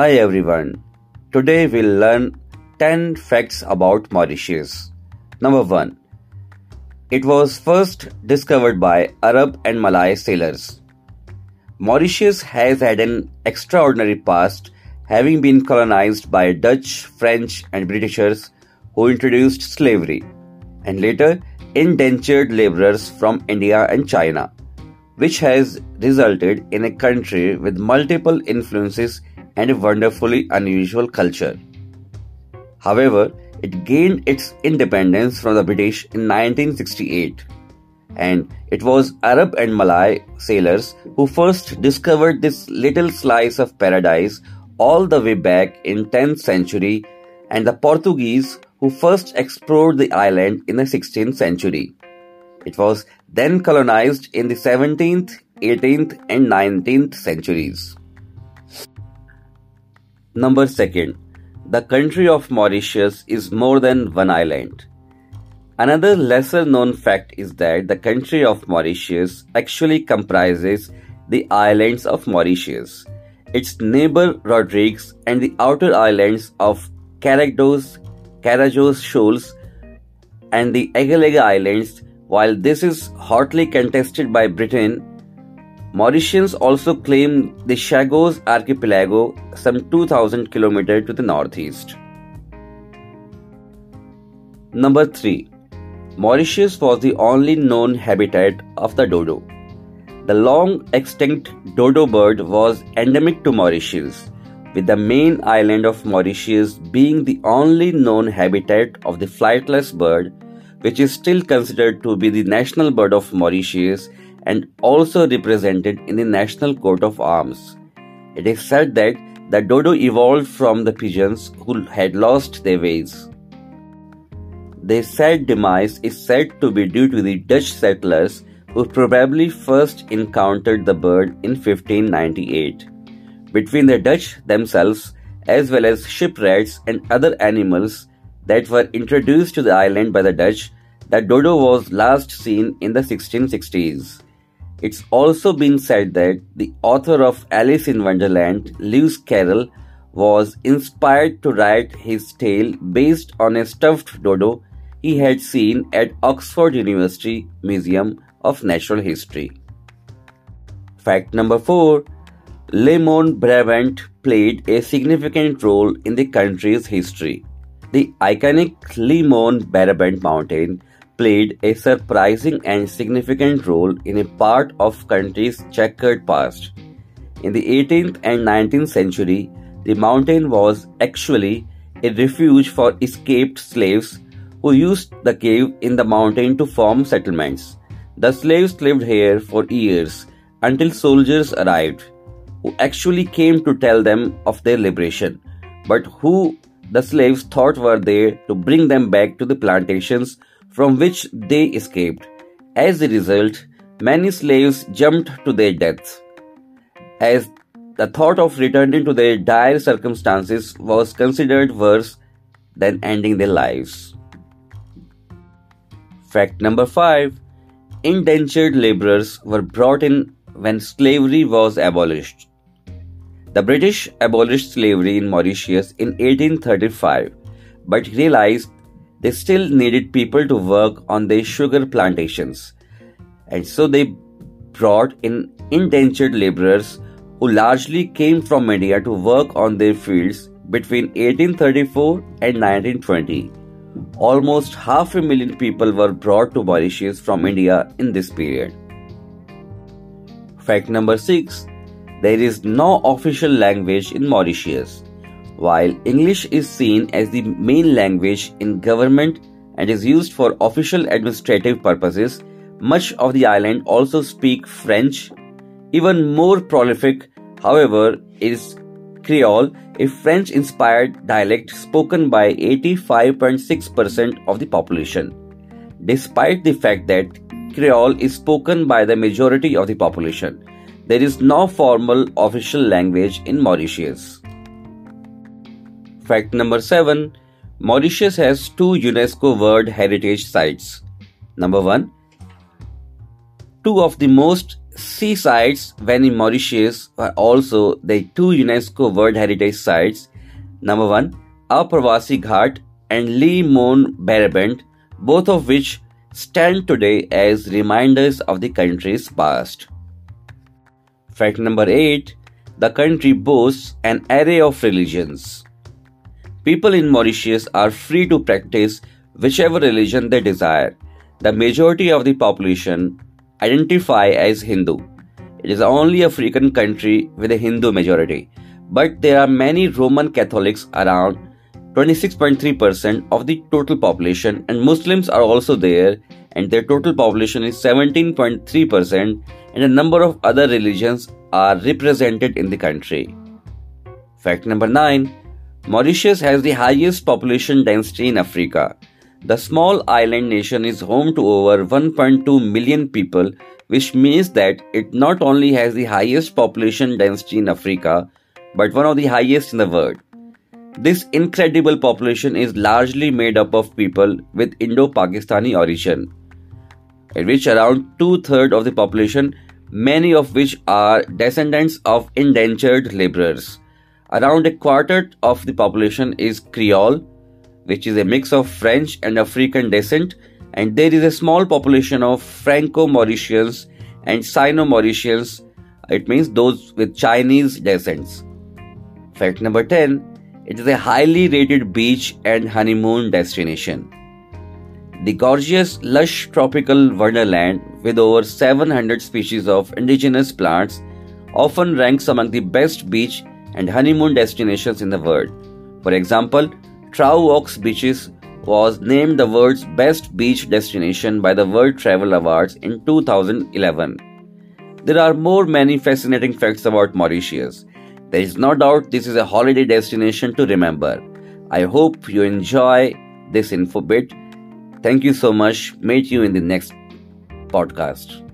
Hi everyone. Today we'll learn 10 facts about Mauritius. Number 1. It was first discovered by Arab and Malay sailors. Mauritius has had an extraordinary past, having been colonized by Dutch, French, and Britishers who introduced slavery, and later indentured laborers from India and China, which has resulted in a country with multiple influences and a wonderfully unusual culture. However, it gained its independence from the British in 1968, and it was Arab and Malay sailors who first discovered this little slice of paradise all the way back in 10th century and the Portuguese who first explored the island in the 16th century. It was then colonized in the 17th, 18th, and 19th centuries. Number 2. The country of Mauritius is more than one island. Another lesser known fact is that the country of Mauritius actually comprises the islands of Mauritius, its neighbor Rodrigues, and the outer islands of Cargados, Carajos Shoals, and the Agalega Islands. While this is hotly contested by Britain, Mauritians also claim the Chagos archipelago some 2000 km to the northeast. Number 3. Mauritius was the only known habitat of the dodo. The long extinct dodo bird was endemic to Mauritius with the main island of Mauritius being the only known habitat of the flightless bird, which is still considered to be the national bird of Mauritius and also represented in the National Coat of Arms. It is said that the dodo evolved from the pigeons who had lost their ways. Their sad demise is said to be due to the Dutch settlers who probably first encountered the bird in 1598 between the Dutch themselves as well as shipwrights and other animals that were introduced to the island by the Dutch, the dodo was last seen in the 1660s. It's also been said that the author of Alice in Wonderland, Lewis Carroll, was inspired to write his tale based on a stuffed dodo he had seen at Oxford University Museum of Natural History. Fact number 4 Le Morne Brabant played a significant role in the country's history. The iconic Le Morne Brabant mountain played a surprising and significant role in a part of country's checkered past. In the 18th and 19th century, the mountain was actually a refuge for escaped slaves who used the cave in the mountain to form settlements. The slaves lived here for years until soldiers arrived who actually came to tell them of their liberation, but who the slaves thought were there to bring them back to the plantations from which they escaped. As a result, many slaves jumped to their deaths, as the thought of returning to their dire circumstances was considered worse than ending their lives. Fact number 5 Indentured laborers were brought in when slavery was abolished. The British abolished slavery in Mauritius in 1835 but realized they still needed people to work on their sugar plantations. And so they brought in indentured laborers who largely came from India to work on their fields between 1834 and 1920. Almost half a million people were brought to Mauritius from India in this period. Fact number 6 there is no official language in Mauritius. While English is seen as the main language in government and is used for official administrative purposes, much of the island also speak French. Even more prolific, however, is Creole, a French inspired dialect spoken by 85.6% of the population. Despite the fact that Creole is spoken by the majority of the population, there is no formal official language in Mauritius. Fact number 7 Mauritius has two UNESCO World Heritage Sites. Number 1 Two of the most sea sites when in Mauritius are also the two UNESCO World Heritage Sites. Number one, Aapravasi Ghat and Le Morne Brabant, both of which stand today as reminders of the country's past. Fact number 8 The country boasts an array of religions. People in Mauritius are free to practice whichever religion they desire. The majority of the population identify as Hindu. It is only African country with a Hindu majority, but there are many Roman Catholics around 26.3% of the total population and Muslims are also there and their total population is 17.3% and a number of other religions are represented in the country. Fact number 9 Mauritius has the highest population density in Africa. The small island nation is home to over 1.2 million people, which means that it not only has the highest population density in Africa, but one of the highest in the world. This incredible population is largely made up of people with Indo Pakistani origin, in which around two thirds of the population, many of which are descendants of indentured laborers. Around a quarter of the population is Creole, which is a mix of French and African descent, and there is a small population of Franco Mauritians and Sino Mauritians, it means those with Chinese descents. Fact number 10 it is a highly rated beach and honeymoon destination. The gorgeous, lush tropical wonderland with over 700 species of indigenous plants often ranks among the best beach and honeymoon destinations in the world. For example, Trou aux Biches was named the world's best beach destination by the World Travel Awards in 2011. There are more many fascinating facts about Mauritius. There is no doubt this is a holiday destination to remember. I hope you enjoy this info bit. Thank you so much. Meet you in the next podcast.